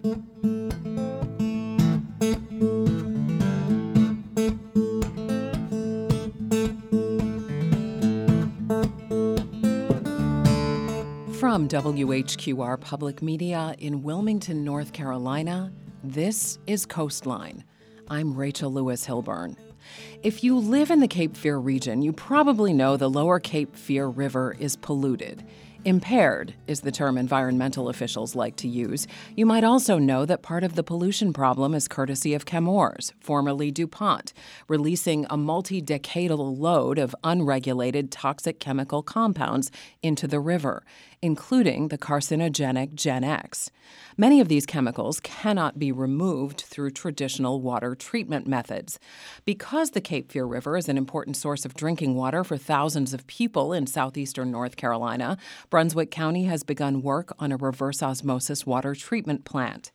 From WHQR Public Media in Wilmington, North Carolina, this is Coastline. I'm Rachel Lewis Hilburn. If you live in the Cape Fear region, you probably know the lower Cape Fear River is polluted. Impaired is the term environmental officials like to use. You might also know that part of the pollution problem is courtesy of Chemours, formerly DuPont, releasing a multi decadal load of unregulated toxic chemical compounds into the river, including the carcinogenic GenX. Many of these chemicals cannot be removed through traditional water treatment methods. Because the Cape Fear River is an important source of drinking water for thousands of people in southeastern North Carolina, Brunswick County has begun work on a reverse osmosis water treatment plant.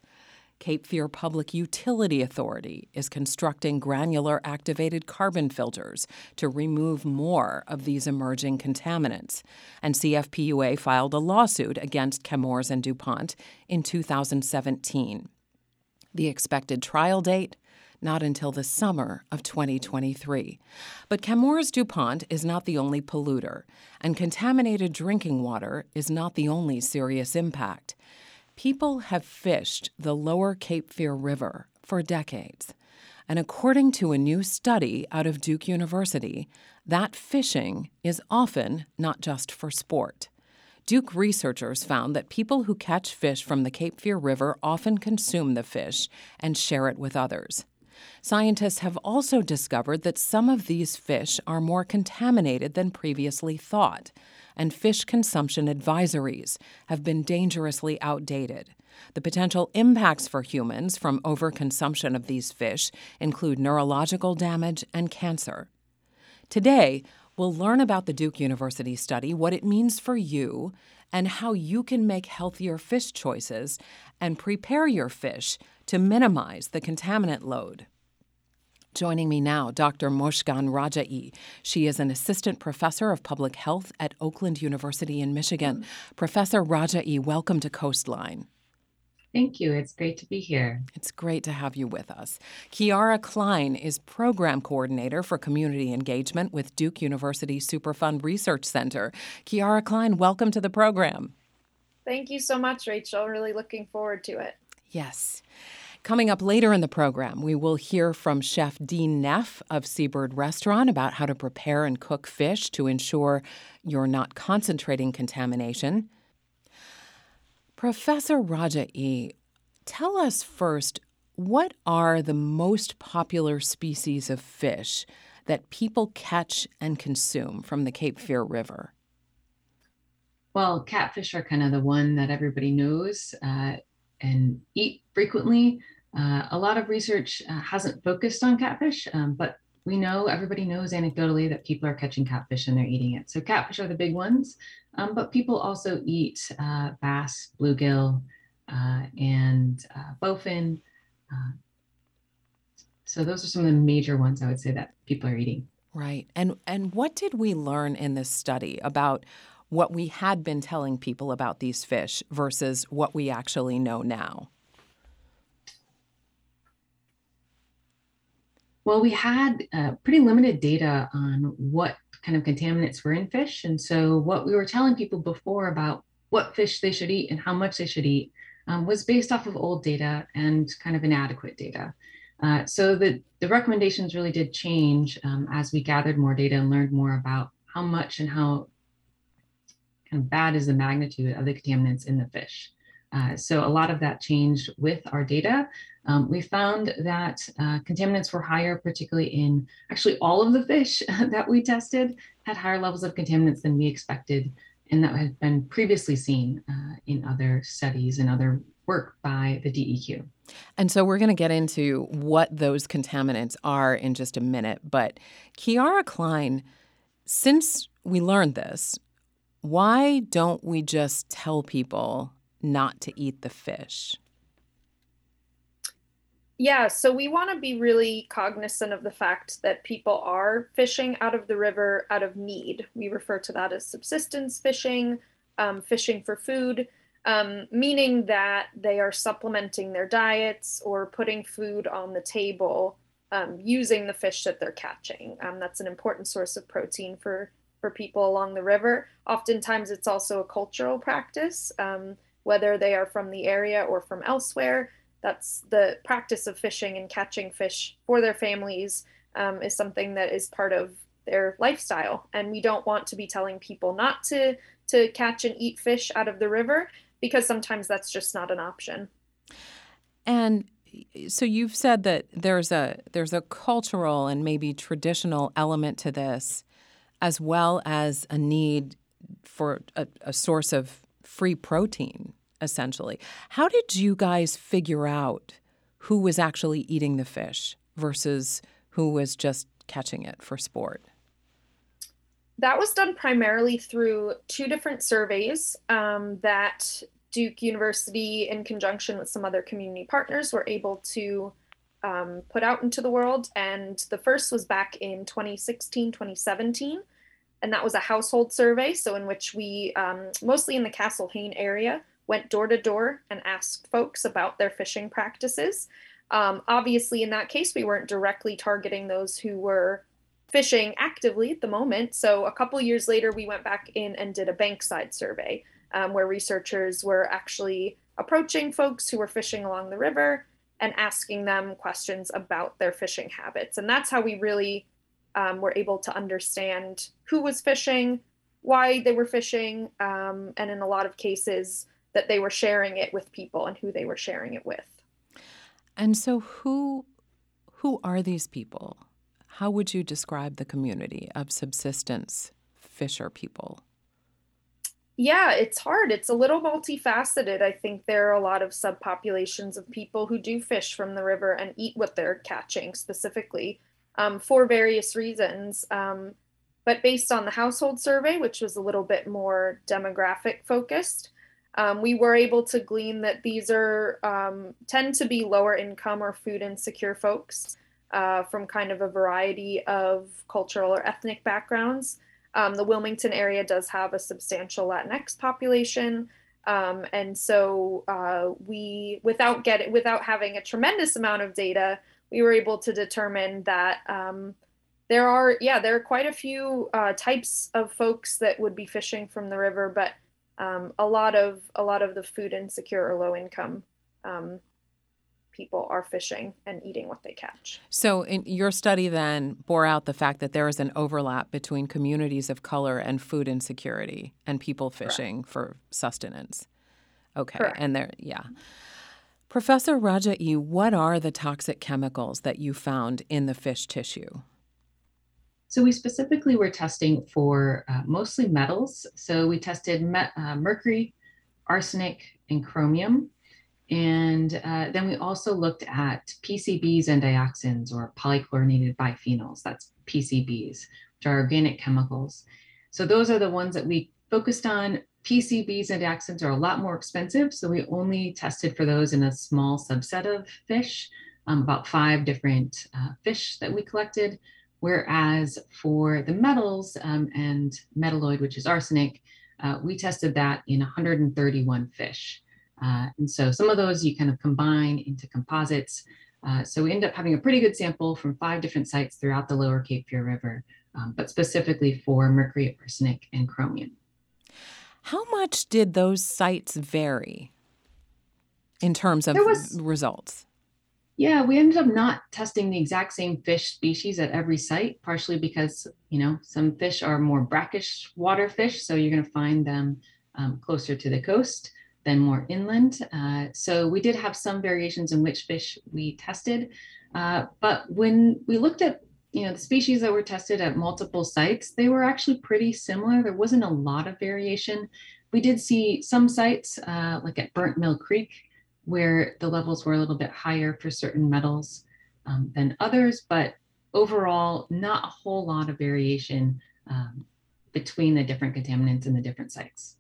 Cape Fear Public Utility Authority is constructing granular activated carbon filters to remove more of these emerging contaminants. And CFPUA filed a lawsuit against Chemours and DuPont in 2017. The expected trial date? Not until the summer of 2023. But Chemours DuPont is not the only polluter, and contaminated drinking water is not the only serious impact. People have fished the lower Cape Fear River for decades. And according to a new study out of Duke University, that fishing is often not just for sport. Duke researchers found that people who catch fish from the Cape Fear River often consume the fish and share it with others. Scientists have also discovered that some of these fish are more contaminated than previously thought and fish consumption advisories have been dangerously outdated. The potential impacts for humans from overconsumption of these fish include neurological damage and cancer. Today, we'll learn about the Duke University study, what it means for you, and how you can make healthier fish choices and prepare your fish to minimize the contaminant load. Joining me now, Dr. Mozhgon Rajaee. She is an assistant professor of public health at Oakland University in Michigan. Professor Rajaee, welcome to Coastline. Thank you. It's great to be here. It's great to have you with us. Kiara Klein is program coordinator for community engagement with Duke University Superfund Research Center. Kiara Klein, welcome to the program. Thank you so much, Rachel. Really looking forward to it. Yes. Coming up later in the program, we will hear from Chef Dean Neff of Seabird Restaurant about how to prepare and cook fish to ensure you're not concentrating contamination. Professor Raja E, tell us first what are the most popular species of fish that people catch and consume from the Cape Fear River? Well, catfish are kind of the one that everybody knows uh, and eat frequently. Uh, a lot of research uh, hasn't focused on catfish, um, but we know everybody knows anecdotally that people are catching catfish and they're eating it. So catfish are the big ones, um, but people also eat uh, bass, bluegill, uh, and uh, bowfin. Uh, so those are some of the major ones I would say that people are eating. Right. And and what did we learn in this study about what we had been telling people about these fish versus what we actually know now? Well, we had uh, pretty limited data on what kind of contaminants were in fish. And so, what we were telling people before about what fish they should eat and how much they should eat um, was based off of old data and kind of inadequate data. Uh, so, the, the recommendations really did change um, as we gathered more data and learned more about how much and how kind of bad is the magnitude of the contaminants in the fish. Uh, so, a lot of that changed with our data. Um, we found that uh, contaminants were higher, particularly in actually all of the fish that we tested had higher levels of contaminants than we expected, and that had been previously seen uh, in other studies and other work by the DEQ. And so we're going to get into what those contaminants are in just a minute. But Kiara Klein, since we learned this, why don't we just tell people not to eat the fish? Yeah, so we want to be really cognizant of the fact that people are fishing out of the river out of need. We refer to that as subsistence fishing, um, fishing for food. um, meaning that they are supplementing their diets or putting food on the table um, using the fish that they're catching. Um, that's an important source of protein for for people along the river. Oftentimes, it's also a cultural practice, um, whether they are from the area or from elsewhere. That's the practice of fishing and catching fish for their families um, is something that is part of their lifestyle, and we don't want to be telling people not to to catch and eat fish out of the river because sometimes that's just not an option. And so you've said that there's a there's a cultural and maybe traditional element to this as well as a need for a, a source of free protein essentially how did you guys figure out who was actually eating the fish versus who was just catching it for sport that was done primarily through two different surveys um, that Duke University, in conjunction with some other community partners, were able to um, put out into the world. And the first was back in 2016, 2017. And that was a household survey. So, in which we, um, mostly in the Castle Hayne area, went door to door and asked folks about their fishing practices. Um, obviously, in that case, we weren't directly targeting those who were fishing actively at the moment. So, a couple years later, we went back in and did a bankside survey um, where researchers were actually approaching folks who were fishing along the river and asking them questions about their fishing habits. And that's how we really um, were able to understand who was fishing, why they were fishing, um, and in a lot of cases, that they were sharing it with people and who they were sharing it with. And so, who who are these people? How would you describe the community of subsistence fisher people? Yeah, it's hard. It's a little multifaceted. I think there are a lot of subpopulations of people who do fish from the river and eat what they're catching specifically um, for various reasons. Um, but based on the household survey, which was a little bit more demographic focused, um, we were able to glean that these are um, tend to be lower income or food insecure folks uh, from kind of a variety of cultural or ethnic backgrounds. Um, the Wilmington area does have a substantial Latinx population. Um, and so uh, we, without getting, without having a tremendous amount of data, we were able to determine that um, there are, yeah, there are quite a few uh, types of folks that would be fishing from the river, but um, a lot of a lot of the food insecure or low income um, people are fishing and eating what they catch. So, in your study then bore out the fact that there is an overlap between communities of color and food insecurity and people fishing Correct. for sustenance. Okay, Correct. and there, yeah. Professor Rajaee, what are the toxic chemicals that you found in the fish tissue? So we specifically were testing for uh, mostly metals. So we tested uh, mercury, arsenic, and chromium. And uh, then we also looked at PCBs and dioxins or polychlorinated biphenyls, that's PCBs, which are organic chemicals. So those are the ones that we focused on. PCBs and dioxins are a lot more expensive, so we only tested for those in a small subset of fish, um, about five different uh, fish that we collected. Whereas for the metals um, and metalloid, which is arsenic, uh, we tested that in 131 fish. Uh, and so some of those you kind of combine into composites. Uh, so we end up having a pretty good sample from five different sites throughout the lower Cape Fear River, um, but specifically for mercury, arsenic, and chromium. How much did those sites vary in terms of was, results? Yeah, we ended up not testing the exact same fish species at every site, partially because, you know, some fish are more brackish water fish, so you're going to find them um, closer to the coast than more inland. Uh, so we did have some variations in which fish we tested. Uh, but when we looked at you know the species that were tested at multiple sites, they were actually pretty similar. There wasn't a lot of variation. We did see some sites, uh, like at Burnt Mill Creek, where the levels were a little bit higher for certain metals um, than others, but overall, not a whole lot of variation um, between the different contaminants and the different sites.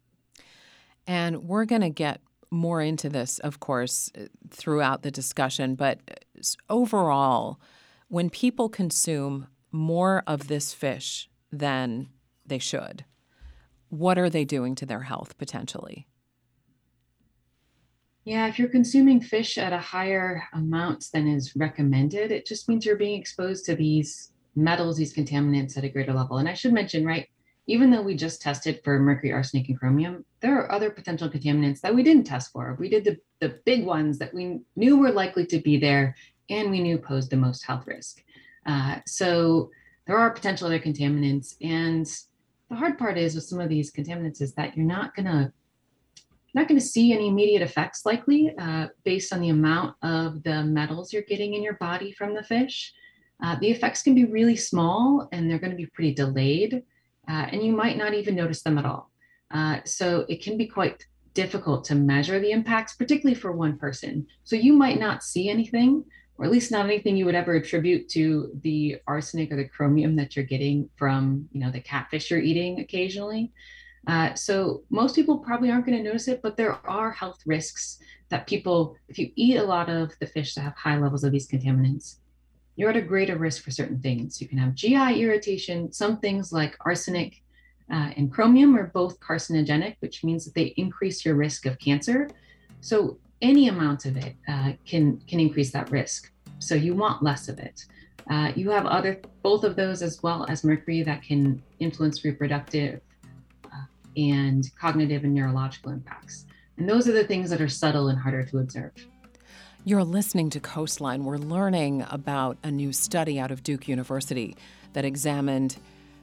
And we're going to get more into this, of course, throughout the discussion. But uh, overall, when people consume more of this fish than they should, what are they doing to their health potentially? Yeah, if you're consuming fish at a higher amount than is recommended, it just means you're being exposed to these metals, these contaminants at a greater level. And I should mention, right, even though we just tested for mercury, arsenic, and chromium, there are other potential contaminants that we didn't test for. We did the, the big ones that we knew were likely to be there and we knew posed the most health risk. Uh, so there are potential other contaminants. And the hard part is with some of these contaminants is that you're not going to not going to see any immediate effects likely uh, based on the amount of the metals you're getting in your body from the fish. Uh, the effects can be really small and they're going to be pretty delayed, uh, and you might not even notice them at all. Uh, so it can be quite difficult to measure the impacts, particularly for one person. So you might not see anything, or at least not anything you would ever attribute to the arsenic or the chromium that you're getting from, you know, the catfish you're eating occasionally. Uh, so most people probably aren't going to notice it, but there are health risks that people, if you eat a lot of the fish that have high levels of these contaminants, you're at a greater risk for certain things. You can have GI irritation. Some things like arsenic uh, and chromium are both carcinogenic, which means that they increase your risk of cancer. So any amount of it uh, can can increase that risk. So you want less of it. Uh, you have other both of those as well as mercury that can influence reproductive and cognitive and neurological impacts. And those are the things that are subtle and harder to observe. You're listening to Coastline. We're learning about a new study out of Duke University that examined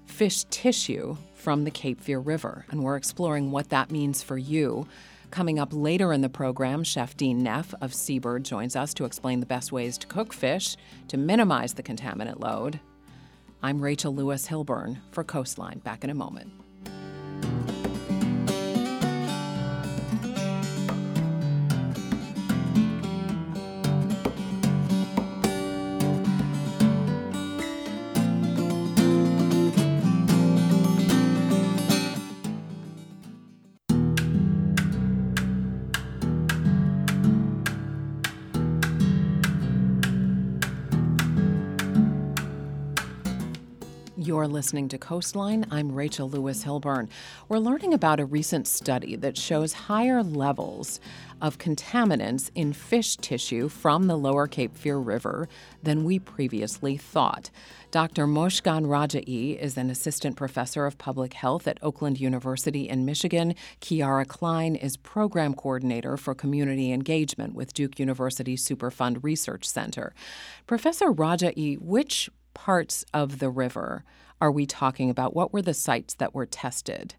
fish tissue from the Cape Fear River, and we're exploring what that means for you. Coming up later in the program, Chef Dean Neff of Seabird joins us to explain the best ways to cook fish to minimize the contaminant load. I'm Rachel Lewis Hilburn for Coastline. Back in a moment. You're listening to Coastline. I'm Rachel Lewis Hilburn. We're learning about a recent study that shows higher levels of contaminants in fish tissue from the lower Cape Fear River than we previously thought. Dr. Mozhgon Rajaee is an assistant professor of public health at Oakland University in Michigan. Kiara Klein is program coordinator for community engagement with Duke University Superfund Research Center. Professor Rajaee, which parts of the river are we talking about? What were the sites that were tested?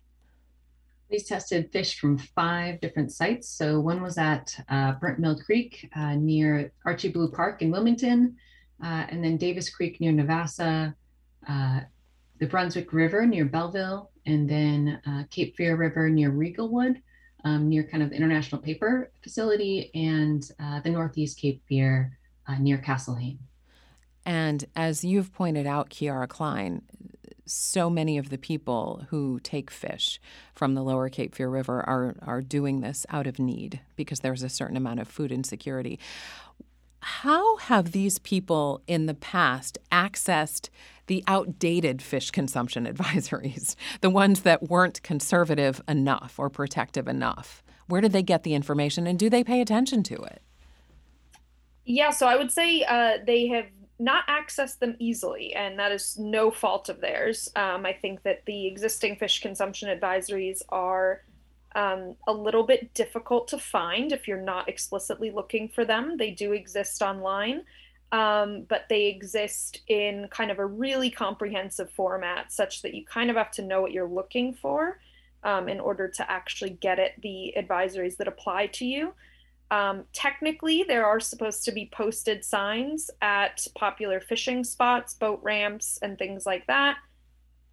We tested fish from five different sites. So one was at uh, Burnt Mill Creek uh, near Archie Blue Park in Wilmington, uh, and then Davis Creek near Navassa, uh, the Brunswick River near Belville, and then uh, Cape Fear River near Riegelwood, um, near kind of International Paper Facility, and uh, the Northeast Cape Fear near Castle Hayne. And as you've pointed out, Kiara Klein, so many of the people who take fish from the lower Cape Fear River are, are doing this out of need because there's a certain amount of food insecurity. How have these people in the past accessed the outdated fish consumption advisories, the ones that weren't conservative enough or protective enough? Where did they get the information and do they pay attention to it? Yeah, so I would say uh, they have not access them easily, and that is no fault of theirs. Um, I think that the existing fish consumption advisories are um, a little bit difficult to find if you're not explicitly looking for them. They do exist online, um, but they exist in kind of a really comprehensive format such that you kind of have to know what you're looking for um, in order to actually get it the advisories that apply to you. Um, technically, there are supposed to be posted signs at popular fishing spots, boat ramps, and things like that.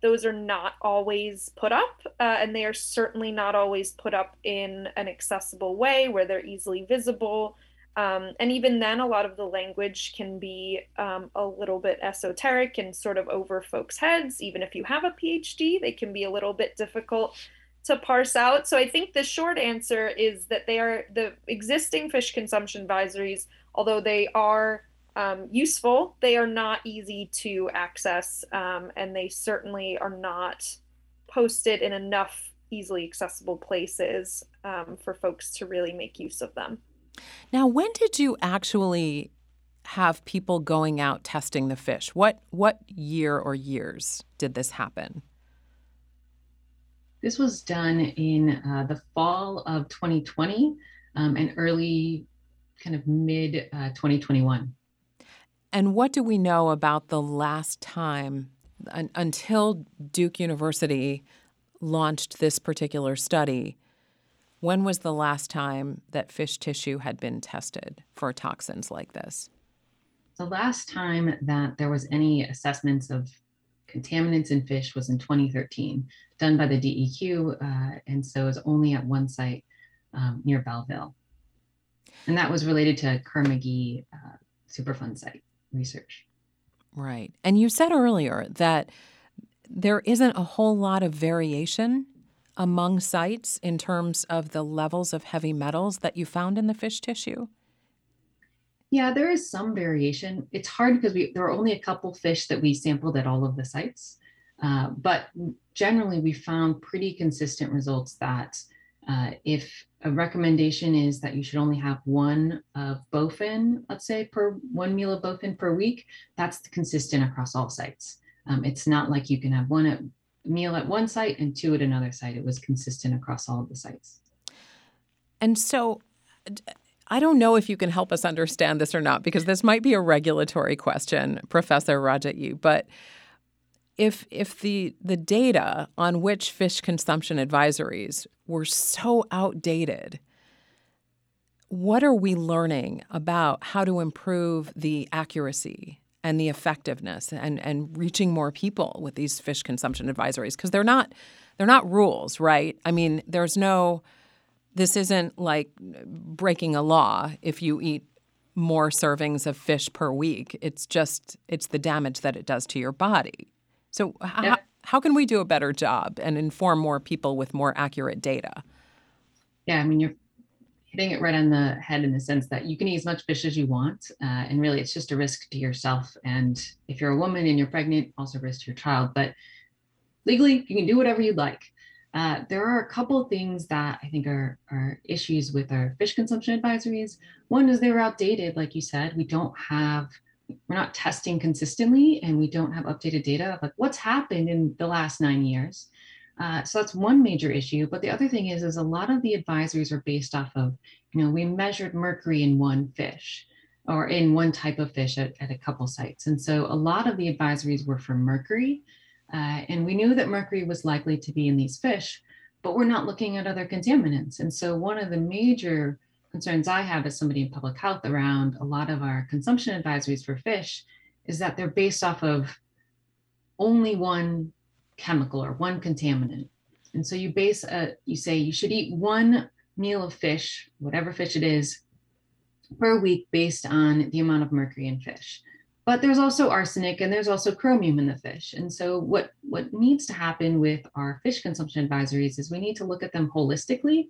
Those are not always put up, uh, and they are certainly not always put up in an accessible way where they're easily visible. Um, and even then, a lot of the language can be um, a little bit esoteric and sort of over folks' heads. Even if you have a PhD, they can be a little bit difficult to parse out. So I think the short answer is that they are the existing fish consumption advisories, although they are um, useful, they are not easy to access, um, and they certainly are not posted in enough easily accessible places um, for folks to really make use of them. Now, when did you actually have people going out testing the fish? What what year or years did this happen? This was done in uh, the fall of 2020 um, and early, kind of mid uh, 2021. And what do we know about the last time un- until Duke University launched this particular study? When was the last time that fish tissue had been tested for toxins like this? The last time that there was any assessments of contaminants in fish was in 2013, done by the DEQ, uh, and so was only at one site um, near Belville. And that was related to Kerr-McGee uh, Superfund site research. Right. And you said earlier that there isn't a whole lot of variation among sites in terms of the levels of heavy metals that you found in the fish tissue? Yeah, there is some variation. It's hard because we there were only a couple fish that we sampled at all of the sites, uh, but generally we found pretty consistent results that uh, if a recommendation is that you should only have one of bowfin, let's say per one meal of bowfin per week, that's consistent across all sites. Um, it's not like you can have one at, meal at one site and two at another site. It was consistent across all of the sites. And so I don't know if you can help us understand this or not, because this might be a regulatory question, Professor Rajaee, but if if the the data on which fish consumption advisories were so outdated, what are we learning about how to improve the accuracy and the effectiveness and, and reaching more people with these fish consumption advisories? Because they're not they're not rules, right? I mean, there's no this isn't like breaking a law if you eat more servings of fish per week. It's just it's the damage that it does to your body. So yeah. how, how can we do a better job and inform more people with more accurate data? Yeah, I mean you're hitting it right on the head in the sense that you can eat as much fish as you want, uh, and really it's just a risk to yourself. And if you're a woman and you're pregnant, also a risk to your child. But legally, you can do whatever you'd like. Uh, there are a couple things that I think are, are issues with our fish consumption advisories. One is they were outdated, like you said. We don't have, we're not testing consistently, and we don't have updated data of like what's happened in the last nine years. Uh, so that's one major issue. But the other thing is, is a lot of the advisories are based off of, you know, we measured mercury in one fish or in one type of fish at, at a couple sites. And so a lot of the advisories were for mercury. Uh, and we knew that mercury was likely to be in these fish, but we're not looking at other contaminants. And so, one of the major concerns I have as somebody in public health around a lot of our consumption advisories for fish is that they're based off of only one chemical or one contaminant. And so you base a, you say you should eat one meal of fish, whatever fish it is, per week based on the amount of mercury in fish but there's also arsenic and there's also chromium in the fish. And so what, what needs to happen with our fish consumption advisories is we need to look at them holistically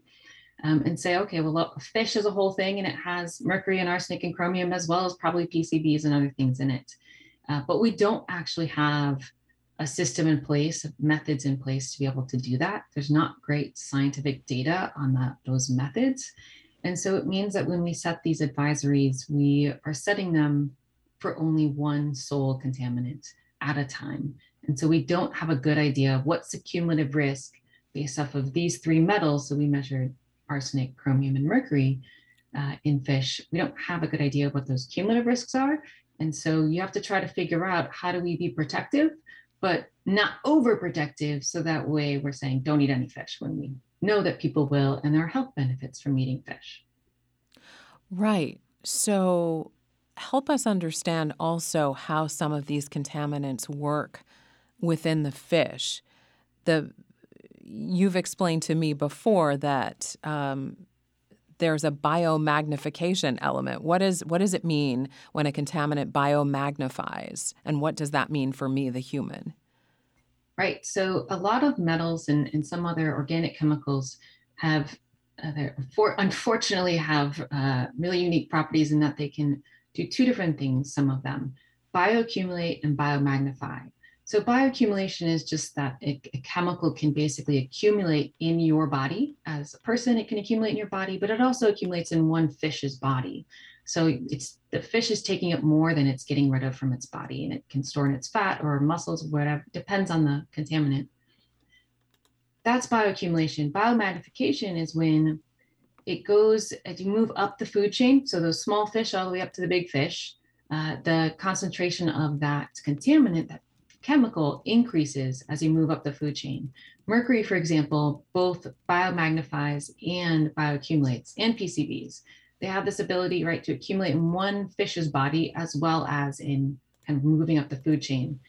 um, and say, okay, well, fish is a whole thing and it has mercury and arsenic and chromium as well as probably PCBs and other things in it. Uh, but we don't actually have a system in place, methods in place to be able to do that. There's not great scientific data on that, those methods. And so it means that when we set these advisories, we are setting them for only one sole contaminant at a time. And so we don't have a good idea of what's the cumulative risk based off of these three metals. So we measured arsenic, chromium, and mercury uh, in fish. We don't have a good idea of what those cumulative risks are. And so you have to try to figure out how do we be protective, but not overprotective. So that way we're saying don't eat any fish when we know that people will and there are health benefits from eating fish. Right. So help us understand also how some of these contaminants work within the fish. The you've explained to me before that um, there's a biomagnification element. What is what does it mean when a contaminant biomagnifies, and what does that mean for me, the human? Right. So a lot of metals and, and some other organic chemicals have, uh, for, unfortunately, have uh, really unique properties in that they can do two different things, some of them bioaccumulate and biomagnify. So bioaccumulation is just that a, a, chemical can basically accumulate in your body. As a person, it can accumulate in your body, but it also accumulates in one fish's body. So it's the fish is taking up more than it's getting rid of from its body, and it can store in its fat or muscles, whatever, depends on the contaminant. That's bioaccumulation. Biomagnification is when it goes as you move up the food chain. So those small fish all the way up to the big fish, uh, the concentration of that contaminant, that chemical increases as you move up the food chain. Mercury, for example, both biomagnifies and bioaccumulates, and PCBs. They have this ability, right, to accumulate in one fish's body as well as in kind of moving up the food chain.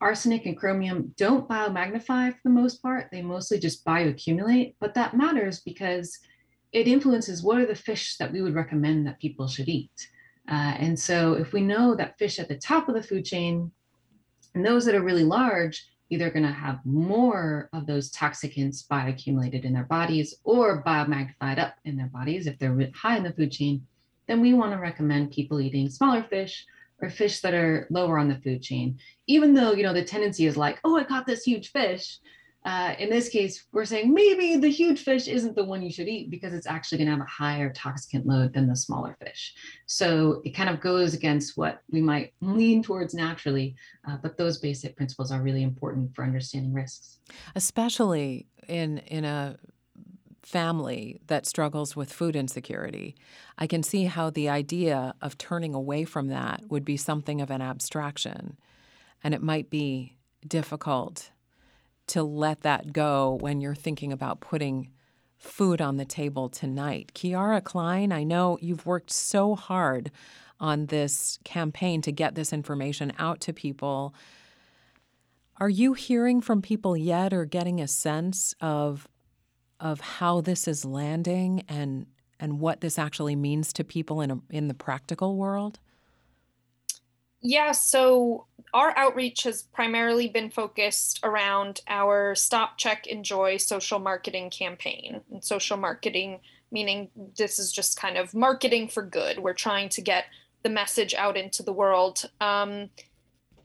Arsenic and chromium don't biomagnify for the most part. They mostly just bioaccumulate, but that matters because it influences what are the fish that we would recommend that people should eat. Uh, and so if we know that fish at the top of the food chain and those that are really large, either going to have more of those toxicants bioaccumulated in their bodies or biomagnified up in their bodies if they're high in the food chain, then we want to recommend people eating smaller fish or fish that are lower on the food chain. Even though, you know, the tendency is like, oh, I caught this huge fish, uh, in this case, we're saying maybe the huge fish isn't the one you should eat because it's actually going to have a higher toxicant load than the smaller fish. So it kind of goes against what we might lean towards naturally, uh, but those basic principles are really important for understanding risks. Especially in in a family that struggles with food insecurity, I can see how the idea of turning away from that would be something of an abstraction, and it might be difficult to let that go when you're thinking about putting food on the table tonight. Kiara Klein, I know you've worked so hard on this campaign to get this information out to people. Are you hearing from people yet or getting a sense of of how this is landing and and what this actually means to people in a, in the practical world? Yeah, so our outreach has primarily been focused around our Stop, Check, Enjoy social marketing campaign. And social marketing, meaning this is just kind of marketing for good. We're trying to get the message out into the world. Um,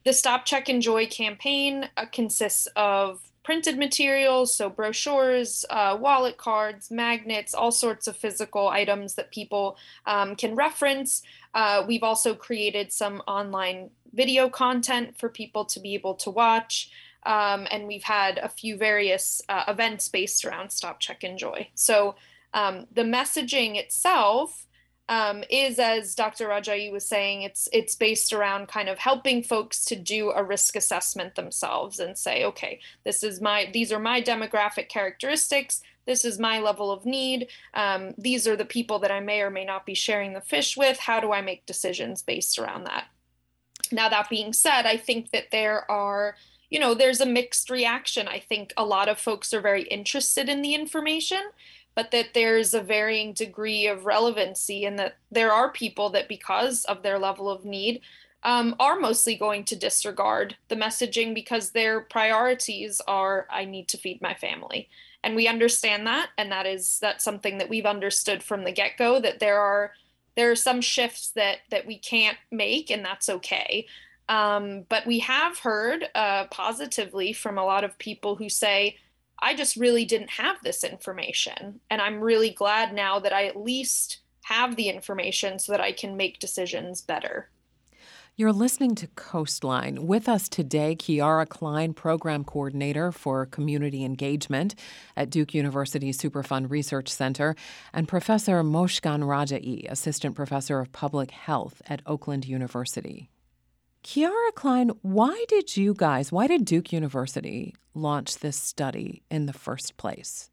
the Stop, Check, Enjoy campaign uh, consists of printed materials, so brochures, uh, wallet cards, magnets, all sorts of physical items that people um, can reference. Uh, we've also created some online video content for people to be able to watch. Um, and we've had a few various uh, events based around Stop, Check, Enjoy. So um, the messaging itself um, is, as Dr. Rajaee was saying, it's it's based around kind of helping folks to do a risk assessment themselves and say, okay, this is my these are my demographic characteristics. This is my level of need. Um, these are the people that I may or may not be sharing the fish with. How do I make decisions based around that? Now, that being said, I think that there are, you know, there's a mixed reaction. I think a lot of folks are very interested in the information, but that there's a varying degree of relevancy, and that there are people that, because of their level of need, um, are mostly going to disregard the messaging because their priorities are I need to feed my family. And we understand that and that is that's something that we've understood from the get-go that there are there are some shifts that that we can't make and that's okay. Um, but we have heard uh, positively from a lot of people who say i just really didn't have this information and i'm really glad now that i at least have the information so that i can make decisions better you're listening to Coastline. With us today, Kiara Klein, Program Coordinator for Community Engagement at Duke University Superfund Research Center, and Professor Mozhgon Rajaee, Assistant Professor of Public Health at Oakland University. Kiara Klein, why did you guys, why did Duke University launch this study in the first place?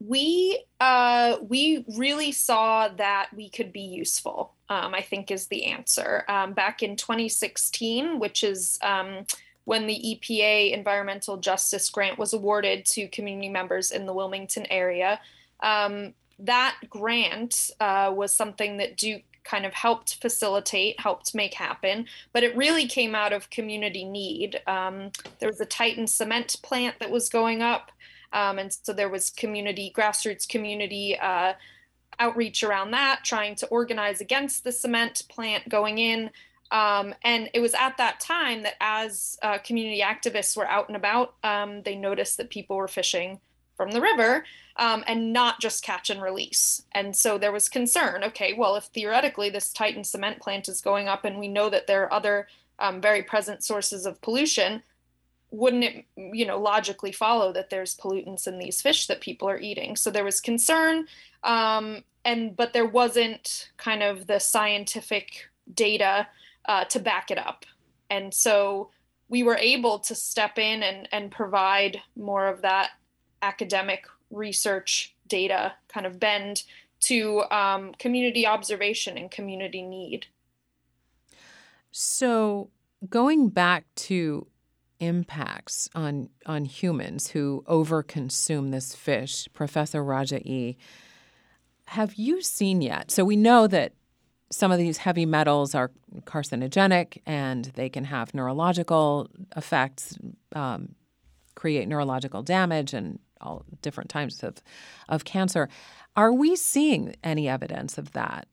we uh, we really saw that we could be useful. Um, I think is the answer. Um, back in 2016, which is um, when the EPA Environmental Justice Grant was awarded to community members in the Wilmington area, um, that grant uh, was something that Duke kind of helped facilitate, helped make happen, but it really came out of community need. Um, there was a Titan cement plant that was going up. Um, and so there was community, grassroots community uh, outreach around that, trying to organize against the cement plant going in. Um, and it was at that time that as uh, community activists were out and about, um, they noticed that people were fishing from the river um, and not just catch and release. And so there was concern okay, well, if theoretically this Titan cement plant is going up and we know that there are other um, very present sources of pollution, wouldn't it, you know, logically follow that there's pollutants in these fish that people are eating? So there was concern, um, and but there wasn't kind of the scientific data uh, to back it up. And so we were able to step in and, and provide more of that academic research data kind of bend to um, community observation and community need. So, going back to impacts on on humans who overconsume this fish, Professor Raja E, have you seen yet? So we know that some of these heavy metals are carcinogenic and they can have neurological effects, um, create neurological damage, and all different types of, of cancer. Are we seeing any evidence of that?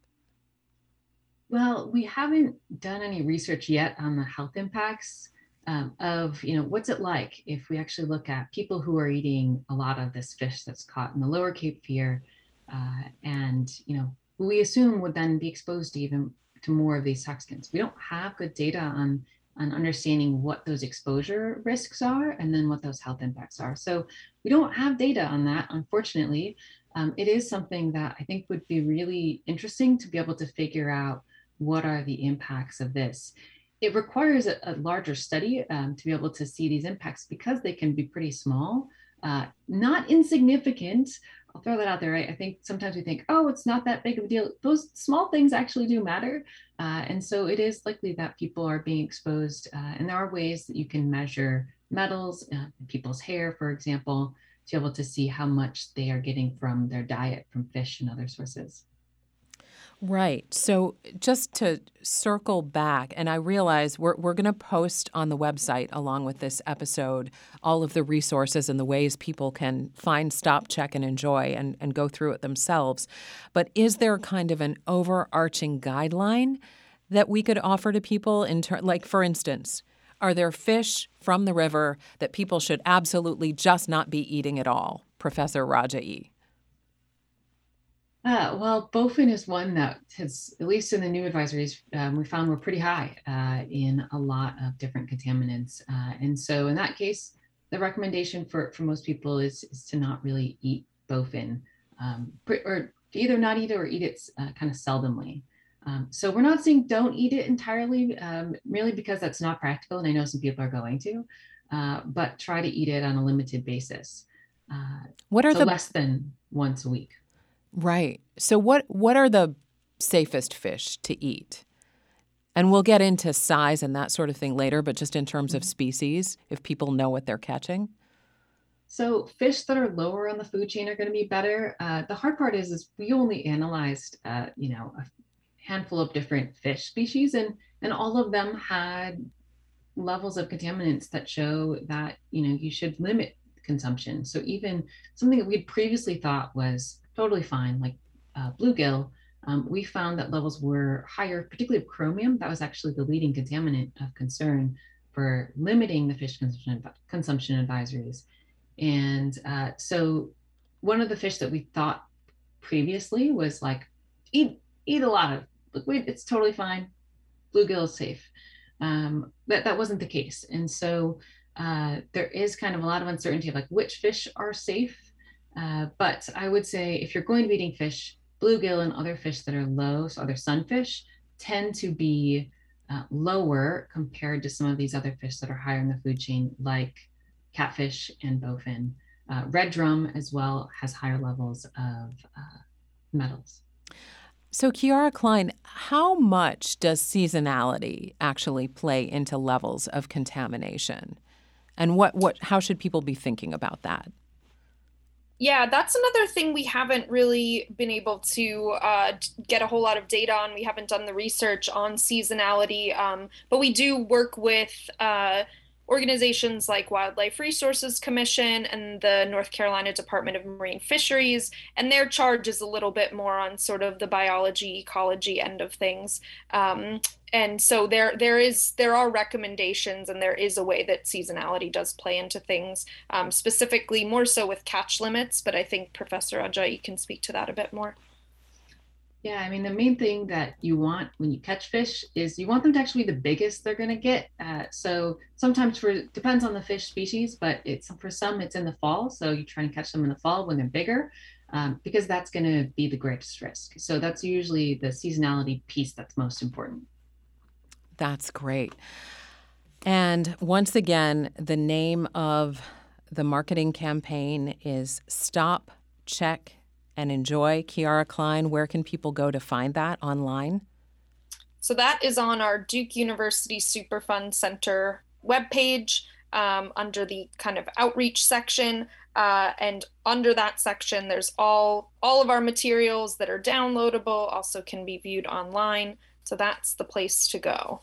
Well, we haven't done any research yet on the health impacts um, of, you know, what's it like if we actually look at people who are eating a lot of this fish that's caught in the lower Cape Fear, uh, and you know, we assume would then be exposed to even to more of these toxins. We don't have good data on on understanding what those exposure risks are and then what those health impacts are. So we don't have data on that, unfortunately. Um, it is something that I think would be really interesting to be able to figure out what are the impacts of this. It requires a, a larger study um, to be able to see these impacts because they can be pretty small, uh, not insignificant, I'll throw that out there. I, I, think sometimes we think, oh, it's not that big of a deal. Those small things actually do matter. Uh, and so it is likely that people are being exposed. Uh, and there are ways that you can measure metals uh, people's hair, for example, to be able to see how much they are getting from their diet from fish and other sources. Right. So just to circle back, and I realize we're, we're going to post on the website along with this episode all of the resources and the ways people can find, stop, check, and enjoy and, and go through it themselves. But is there kind of an overarching guideline that we could offer to people in ter- like for instance, are there fish from the river that people should absolutely just not be eating at all? Professor Rajaee. Uh, well, bowfin is one that has, at least in the new advisories, um, we found were pretty high uh, in a lot of different contaminants. Uh, and so in that case, the recommendation for, for most people is, is to not really eat bowfin um, or either not eat it or eat it uh, kind of seldomly. Um, so we're not saying don't eat it entirely, um, really because that's not practical. And I know some people are going to, uh, but try to eat it on a limited basis. Uh, what are so the less than once a week? Right. So what what are the safest fish to eat? And we'll get into size and that sort of thing later, but just in terms of mm-hmm. species, if people know what they're catching. So fish that are lower on the food chain are going to be better. Uh, the hard part is, is we only analyzed, uh, you know, a handful of different fish species, and and all of them had levels of contaminants that show that you know you should limit consumption. So even something that we'd previously thought was totally fine, like uh, bluegill, um, we found that levels were higher, particularly of chromium. That was actually the leading contaminant of concern for limiting the fish consumption, consumption advisories. And uh, so one of the fish that we thought previously was like, eat, eat a lot of it's totally fine. Bluegill is safe. Um, that, that wasn't the case. And so uh, there is kind of a lot of uncertainty of like which fish are safe uh, but I would say if you're going to be eating fish, bluegill and other fish that are low, so other sunfish, tend to be uh, lower compared to some of these other fish that are higher in the food chain, like catfish and bowfin. Uh, red drum as well has higher levels of uh, metals. So, Kiara Klein, how much does seasonality actually play into levels of contamination? And what, what, how should people be thinking about that? Yeah, that's another thing we haven't really been able to uh, get a whole lot of data on. We haven't done the research on seasonality, um, but we do work with uh, organizations like Wildlife Resources Commission and the North Carolina Department of Marine Fisheries, and their charge is a little bit more on sort of the biology ecology end of things. Um, and so there there is there are recommendations and there is a way that seasonality does play into things um, specifically more so with catch limits but i think professor Rajaee can speak to that a bit more yeah, I mean, the main thing that you want when you catch fish is you want them to actually be the biggest they're going to get. Uh, so sometimes for depends on the fish species, but it's for some it's in the fall. So you try and catch them in the fall when they're bigger, um, because that's going to be the greatest risk. So that's usually the seasonality piece that's most important. That's great. And once again, the name of the marketing campaign is Stop, Check, and Enjoy. Kiara Klein, where can people go to find that online? So that is on our Duke University Superfund Center webpage um, under the kind of outreach section. Uh, and under that section, there's all all of our materials that are downloadable, also can be viewed online. So that's the place to go.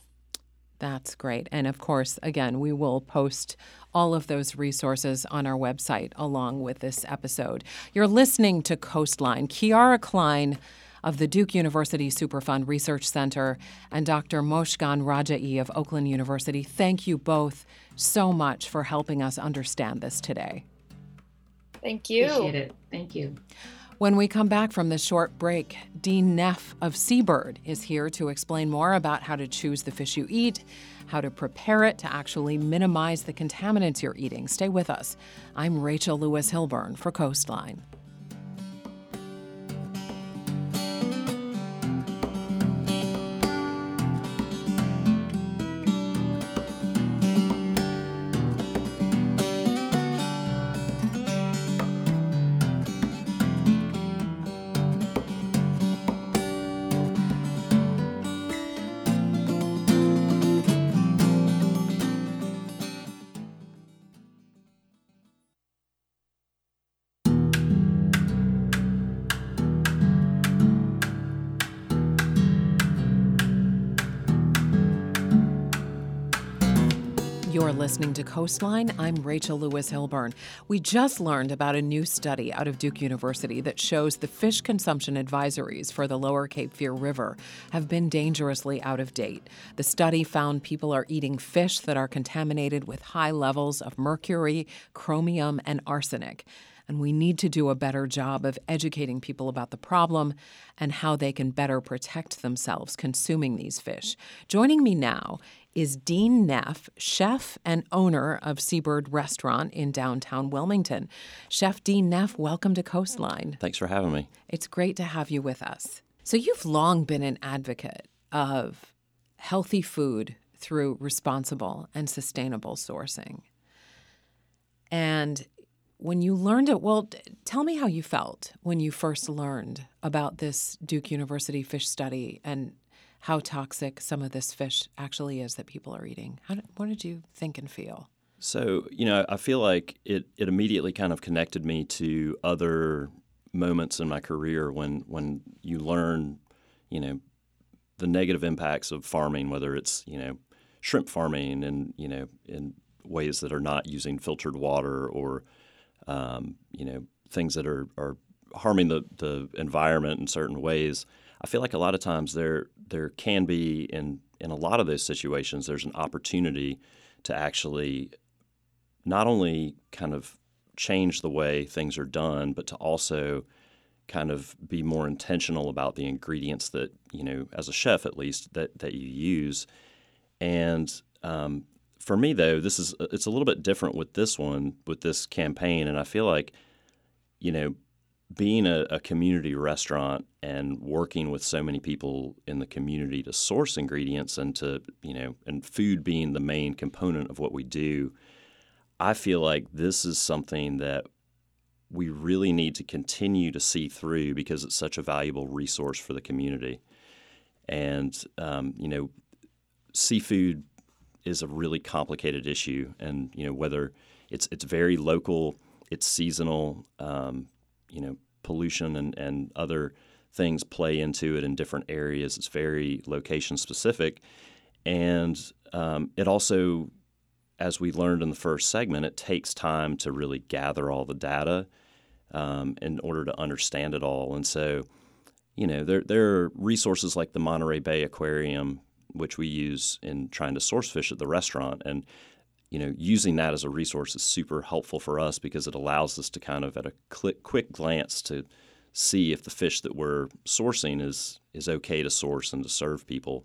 That's great. And of course, again, we will post all of those resources on our website along with this episode. You're listening to Coastline. Kiara Klein of the Duke University Superfund Research Center and Dr. Mozhgon Rajaee of Oakland University, thank you both so much for helping us understand this today. Thank you. Appreciate it. Thank you. When we come back from this short break, Dean Neff of Seabird is here to explain more about how to choose the fish you eat, how to prepare it to actually minimize the contaminants you're eating. Stay with us. I'm Rachel Lewis Hilburn for Coastline. Listening to Coastline. I'm Rachel Lewis Hilburn. We just learned about a new study out of Duke University that shows the fish consumption advisories for the lower Cape Fear River have been dangerously out of date. The study found people are eating fish that are contaminated with high levels of mercury, chromium, and arsenic and we need to do a better job of educating people about the problem and how they can better protect themselves consuming these fish. Joining me now is Dean Neff, chef and owner of Seabird Restaurant in downtown Wilmington. Chef Dean Neff, welcome to Coastline. Thanks for having me. It's great to have you with us. So, you've long been an advocate of healthy food through responsible and sustainable sourcing. And when you learned it, well, tell me how you felt when you first learned about this Duke University fish study and how toxic some of this fish actually is that people are eating. How what did you think and feel? So, you know, I feel like it, it immediately kind of connected me to other moments in my career when, when you learn, you know, the negative impacts of farming, whether it's, you know, shrimp farming and, you know, in ways that are not using filtered water or, um, you know, things that are, are harming the, the environment in certain ways. I feel like a lot of times there there can be in in a lot of those situations there's an opportunity to actually not only kind of change the way things are done, but to also kind of be more intentional about the ingredients that you know, as a chef at least, that that you use. And um, for me, though, this is it's a little bit different with this one, with this campaign, and I feel like, you know, being a, a, community restaurant and working with so many people in the community to source ingredients and to you know and food being the main component of what we do i feel like this is something that we really need to continue to see through because it's such a valuable resource for the community. And um, you know seafood is a really complicated issue and you know whether it's it's very local it's seasonal um, you know pollution and, and other things play into it in different areas. It's very location specific, and um, it also as we learned in the first segment, it takes time to really gather all the data um, in order to understand it all. And so, you know, there there are resources like the Monterey Bay Aquarium, which we use in trying to source fish at the restaurant, and you know, using that as a resource is super helpful for us because it allows us to kind of at a quick, quick glance to see if the fish that we're sourcing is is okay to source and to serve people.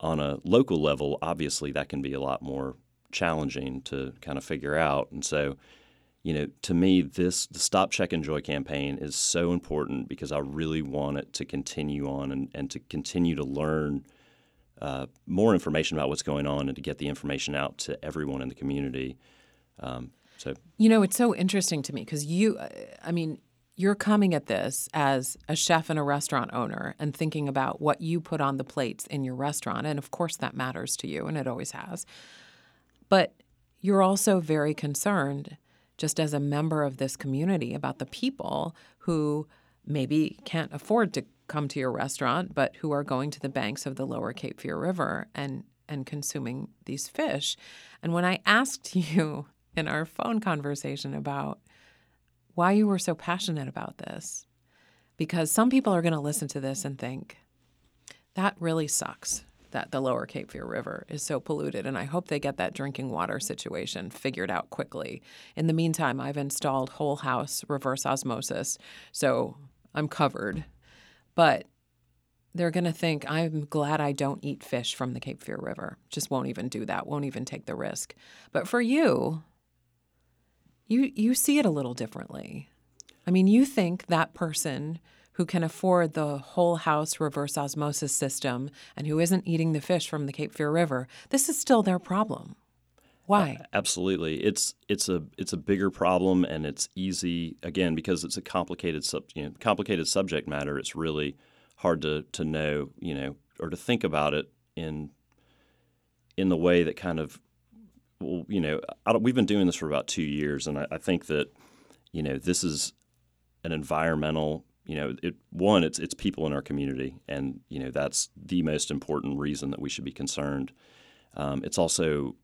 On a local level, obviously that can be a lot more challenging to kind of figure out. And so, you know, to me, this the Stop Check Enjoy campaign is so important because I really want it to continue on and, and to continue to learn uh, more information about what's going on and to get the information out to everyone in the community. Um, so, you know, it's so interesting to me because you, I mean, you're coming at this as a chef and a restaurant owner and thinking about what you put on the plates in your restaurant. And of course, that matters to you, and it always has. But you're also very concerned, just as a member of this community, about the people who maybe can't afford to come to your restaurant, but who are going to the banks of the lower Cape Fear River and, and consuming these fish. And when I asked you in our phone conversation about why you were so passionate about this, because some people are going to listen to this and think, that really sucks that the lower Cape Fear River is so polluted. And I hope they get that drinking water situation figured out quickly. In the meantime, I've installed whole house reverse osmosis. So I'm covered but they're going to think, I'm glad I don't eat fish from the Cape Fear River. Just won't even do that, won't even take the risk. But for you, you, you see it a little differently. I mean, you think that person who can afford the whole house reverse osmosis system and who isn't eating the fish from the Cape Fear River, this is still their problem. Why? Uh, absolutely, it's it's a it's a bigger problem, and it's easy again because it's a complicated sub you know, complicated subject matter. It's really hard to to know you know or to think about it in in the way that kind of well you know we've been doing this for about two years, and I, I think that you know this is an environmental you know it, one it's it's people in our community, and you know that's the most important reason that we should be concerned. Um, it's also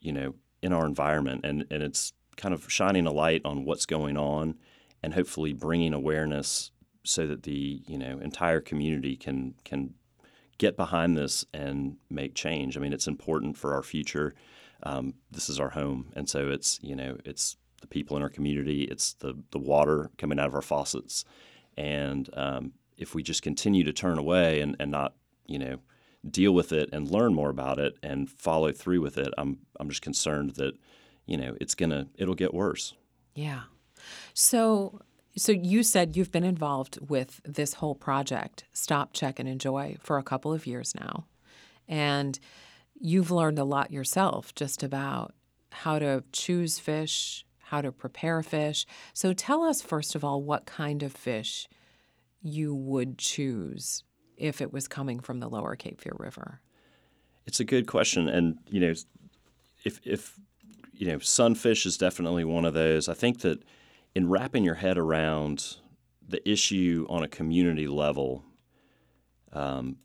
you know, in our environment, and and it's kind of shining a light on what's going on, and hopefully bringing awareness so that the you know entire community can can get behind this and make change. I mean, it's important for our future. Um, this is our home, and so it's you know it's the people in our community, it's the the water coming out of our faucets, and um, if we just continue to turn away and, and not you know deal with it and learn more about it and follow through with it, I'm I'm just concerned that you know it's gonna it'll get worse. Yeah. So so you said you've been involved with this whole project, Stop, Check, and Enjoy, for a couple of years now, and you've learned a lot yourself just about how to choose fish, how to prepare fish. So tell us first of all what kind of fish you would choose if it was coming from the lower Cape Fear River? It's a good question, and you know, if if you know, sunfish is definitely one of those. I think that in wrapping your head around the issue on a community level, um,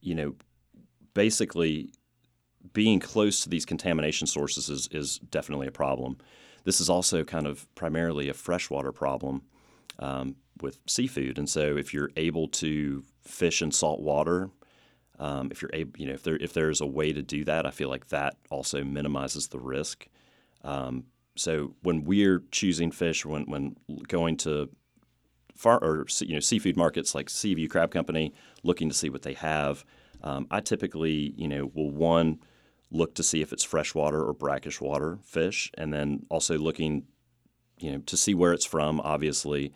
you know, basically being close to these contamination sources is, is definitely a problem. This is also kind of primarily a freshwater problem um, with seafood, and so if you're able to fish in salt water. Um, if you're able, you know, if there if there's a way to do that, I feel like that also minimizes the risk. Um, so when we're choosing fish, when when going to far or you know seafood markets like Seaview Crab Company, looking to see what they have, um, I typically you know will one look to see if it's freshwater or brackish water fish, and then also looking you know to see where it's from, obviously,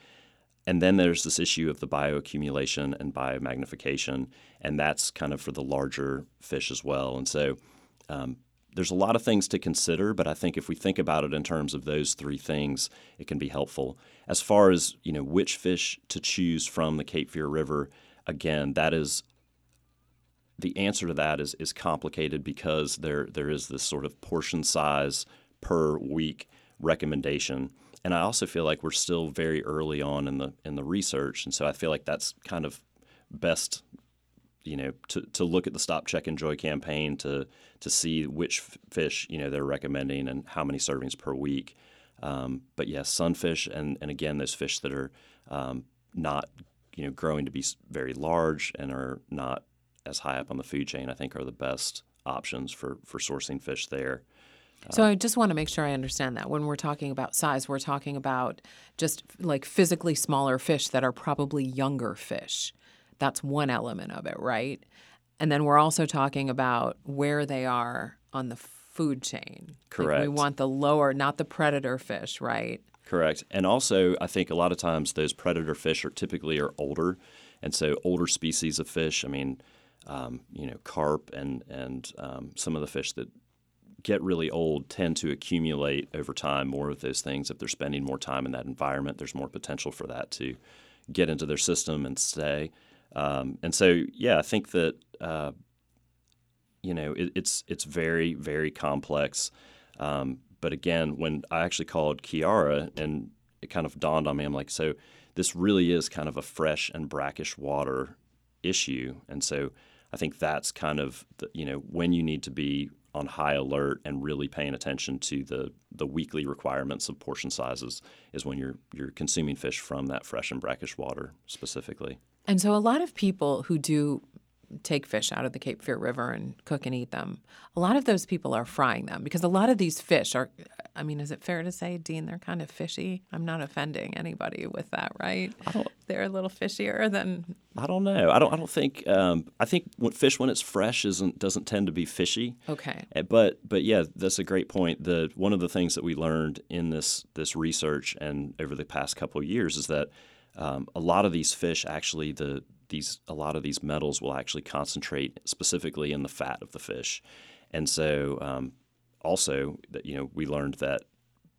and then there's this issue of the bioaccumulation and biomagnification, and that's kind of for the larger fish as well. And so um, there's a lot of things to consider, but I think if we think about it in terms of those three things, it can be helpful. As far as you know, which fish to choose from the Cape Fear River, again, that is the answer to that is is complicated because there there is this sort of portion size per week recommendation and I also feel like we're still very early on in the in the research, and so I feel like that's kind of best you know to, to look at the Stop Check Enjoy campaign to to see which fish you know they're recommending and how many servings per week. Um, but yes, sunfish and and again those fish that are um, not you know growing to be very large and are not as high up on the food chain, I think are the best options for for sourcing fish there. So I just want to make sure I understand that when we're talking about size, we're talking about just like physically smaller fish that are probably younger fish. That's one element of it, right? And then we're also talking about where they are on the food chain. Like we want the lower, not the predator fish, right? Correct. And also, I think a lot of times those predator fish are typically are older, and so older species of fish. I mean, um, you know, carp and and um, some of the fish that get really old tend to accumulate over time more of those things. If they're spending more time in that environment, there's more potential for that to get into their system and stay. Um, and so, yeah, I think that uh, you know it, it's it's very very complex. Um, but again, when I actually called Kiara and it kind of dawned on me, I'm like, so this really is kind of a fresh and brackish water issue, and so I think that's kind of the, you know when you need to be on high alert and really paying attention to the the weekly requirements of portion sizes is when you're you're consuming fish from that fresh and brackish water specifically. And so a lot of people who do take fish out of the Cape Fear River and cook and eat them, a lot of those people are frying them because a lot of these fish are, I mean, is it fair to say, Dean, they're kind of fishy? I'm not offending anybody with that, right? They're a little fishier than. I don't know. I don't. I don't think. Um, I think when fish when it's fresh isn't doesn't tend to be fishy. Okay. Uh, But but yeah, that's a great point. The one of the things that we learned in this this research and over the past couple of years is that um, a lot of these fish actually the these a lot of these metals will actually concentrate specifically in the fat of the fish, and so um, also that you know we learned that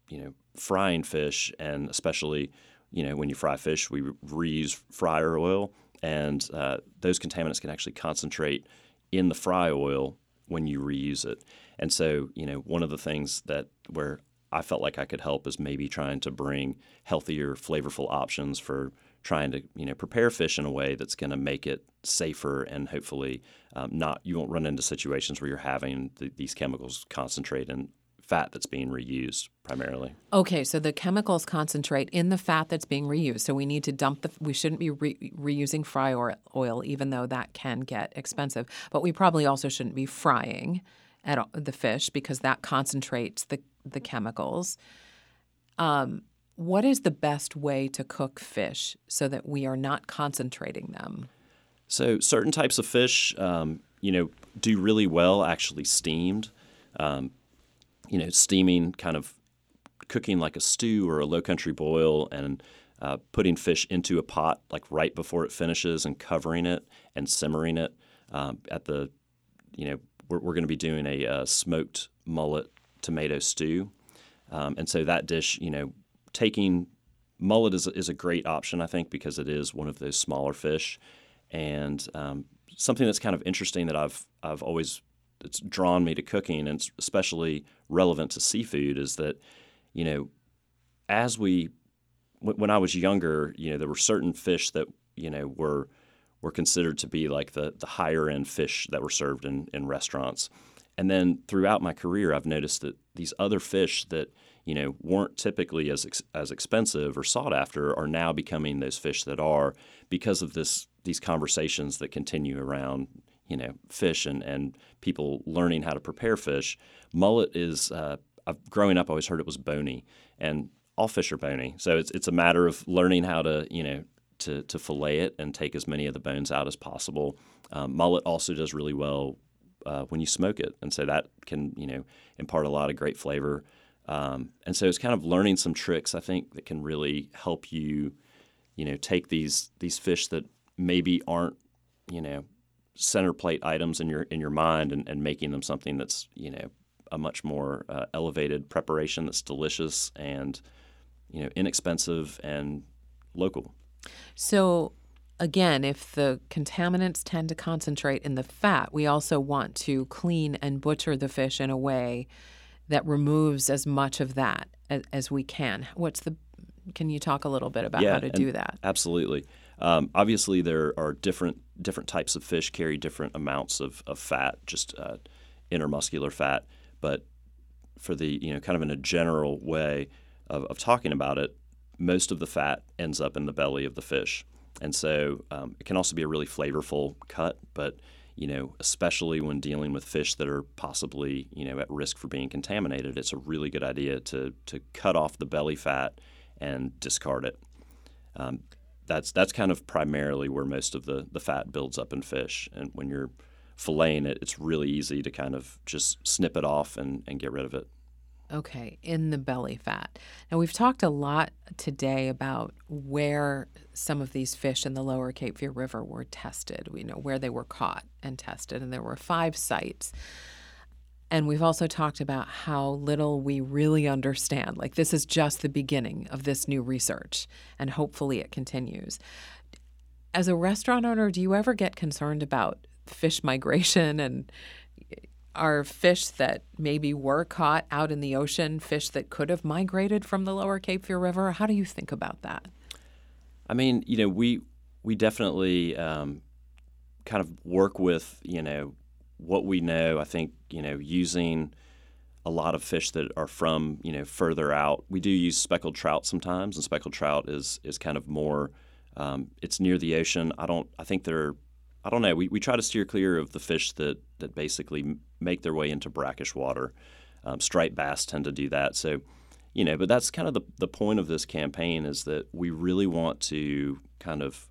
you know frying fish and especially you know when you fry fish we reuse fryer oil and uh, those contaminants can actually concentrate in the fry oil when you reuse it. And so you know one of the things that where i felt like i could help is maybe trying to bring healthier flavorful options for trying to you know prepare fish in a way that's going to make it safer and hopefully um, not you won't run into situations where you're having the, these chemicals concentrate in fat that's being reused primarily. Okay, so the chemicals concentrate in the fat that's being reused. So we need to dump the. We shouldn't be re- reusing fry oil, even though that can get expensive. But we probably also shouldn't be frying at all, the fish because that concentrates the the chemicals. Um, what is the best way to cook fish so that we are not concentrating them? So certain types of fish, um, you know, do really well actually steamed. Um, you know, steaming, kind of cooking like a stew or a low country boil, and uh, putting fish into a pot like right before it finishes and covering it and simmering it um, at the, you know, we're, we're going to be doing a uh, smoked mullet tomato stew, um, and so that dish, you know, taking mullet is, is a great option, I think, because it is one of those smaller fish, and um, something that's kind of interesting that I've I've always that's drawn me to cooking, and it's especially relevant to seafood, is that you know, as we w- when I was younger, you know, there were certain fish that you know were were considered to be like the the higher end fish that were served in in restaurants, and then throughout my career, I've noticed that these other fish that you know weren't typically as ex- as expensive or sought after are now becoming those fish that are because of this these conversations that continue around you know fish and and people learning how to prepare fish. Mullet is uh, growing up, I always heard it was bony, and all fish are bony. So it's it's a matter of learning how to you know to to fillet it and take as many of the bones out as possible. Um, mullet also does really well uh, when you smoke it, and so that can you know impart a lot of great flavor. Um, and so it's kind of learning some tricks I think that can really help you, you know, take these these fish that maybe aren't you know center plate items in your in your mind and, and making them something that's you know a much more uh, elevated preparation that's delicious and you know inexpensive and local. So, again, if the contaminants tend to concentrate in the fat, we also want to clean and butcher the fish in a way that removes as much of that as, as we can. What's the can you talk a little bit about Yeah, how to do that? Absolutely. Um, obviously, there are different different types of fish carry different amounts of, of fat, just uh, intermuscular fat. But for the you know kind of in a general way of, of talking about it, most of the fat ends up in the belly of the fish, and so um, it can also be a really flavorful cut. But you know, especially when dealing with fish that are possibly you know at risk for being contaminated, it's a really good idea to to cut off the belly fat and discard it. Um, that's that's kind of primarily where most of the the fat builds up in fish, and when you're filleting it, it's really easy to kind of just snip it off and, and get rid of it. Okay, in the belly fat. Now, we've talked a lot today about where some of these fish in the lower Cape Fear River were tested. We know where they were caught and tested, and there were five sites. And we've also talked about how little we really understand. Like, this is just the beginning of this new research, and hopefully it continues. As a restaurant owner, do you ever get concerned about fish migration and are fish that maybe were caught out in the ocean, fish that could have migrated from the lower Cape Fear River? How do you think about that? I mean, you know, we we definitely um, kind of work with you know what we know. I think you know using a lot of fish that are from you know further out. We do use speckled trout sometimes, and speckled trout is is kind of more. Um, it's near the ocean. I don't. I think they're I don't know. We, we try to steer clear of the fish that, that basically make their way into brackish water. Um, striped bass tend to do that. So, you know, but that's kind of the, the point of this campaign is that we really want to kind of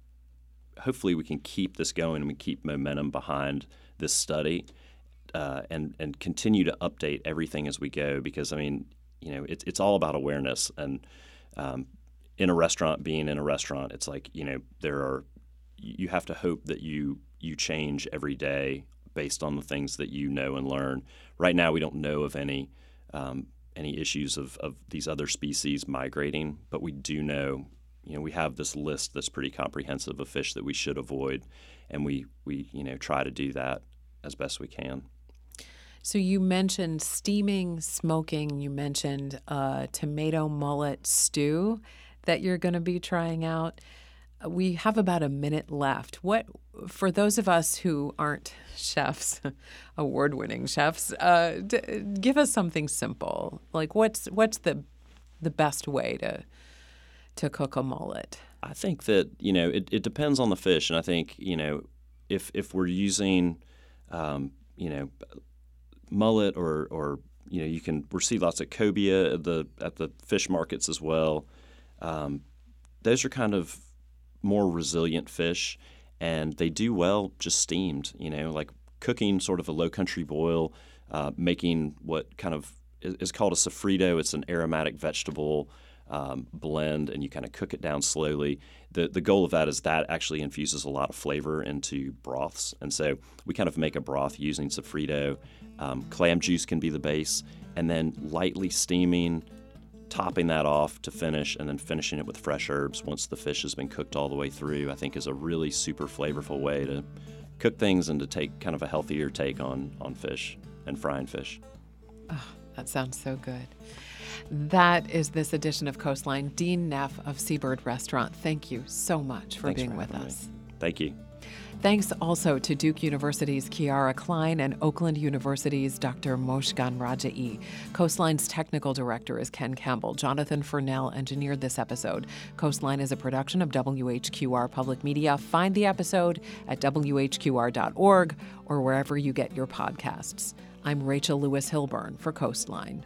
hopefully we can keep this going and we keep momentum behind this study uh, and and continue to update everything as we go because I mean you know it's it's all about awareness and um, in a restaurant being in a restaurant it's like you know there are you have to hope that you you change every day based on the things that you know and learn. Right now, we don't know of any um, any issues of, of these other species migrating, but we do know, you know, we have this list that's pretty comprehensive of fish that we should avoid, and we we you know try to do that as best we can. So you mentioned steaming, smoking. You mentioned uh, tomato mullet stew that you're going to be trying out we have about a minute left. What for those of us who aren't chefs, award-winning chefs, uh, d- give us something simple. Like what's what's the the best way to to cook a mullet? I think that you know it, it depends on the fish, and I think you know if if we're using um, you know mullet or or you know you can see lots of cobia at the at the fish markets as well. Um, those are kind of more resilient fish, and they do well just steamed. You know, like cooking sort of a low country boil, uh, making what kind of is called a sofrito. It's an aromatic vegetable um, blend, and you kind of cook it down slowly. The the goal of that is that actually infuses a lot of flavor into broths, and so we kind of make a broth using sofrito. Um, clam juice can be the base, and then lightly steaming topping that off to finish and then finishing it with fresh herbs once the fish has been cooked all the way through, I think is a really super flavorful way to cook things and to take kind of a healthier take on, on fish and frying fish. Oh, that sounds so good. That is this edition of Coastline. Dean Neff of Seabird Restaurant, thank you so much for Thanks being for with us. Me. Thank you. Thanks also to Duke University's Kiara Klein and Oakland University's Dr. Mozhgon Rajaee. Coastline's technical director is Ken Campbell. Jonathan Furnell engineered this episode. Coastline is a production of WHQR Public Media. Find the episode at WHQR.org or wherever you get your podcasts. I'm Rachel Lewis Hilburn for Coastline.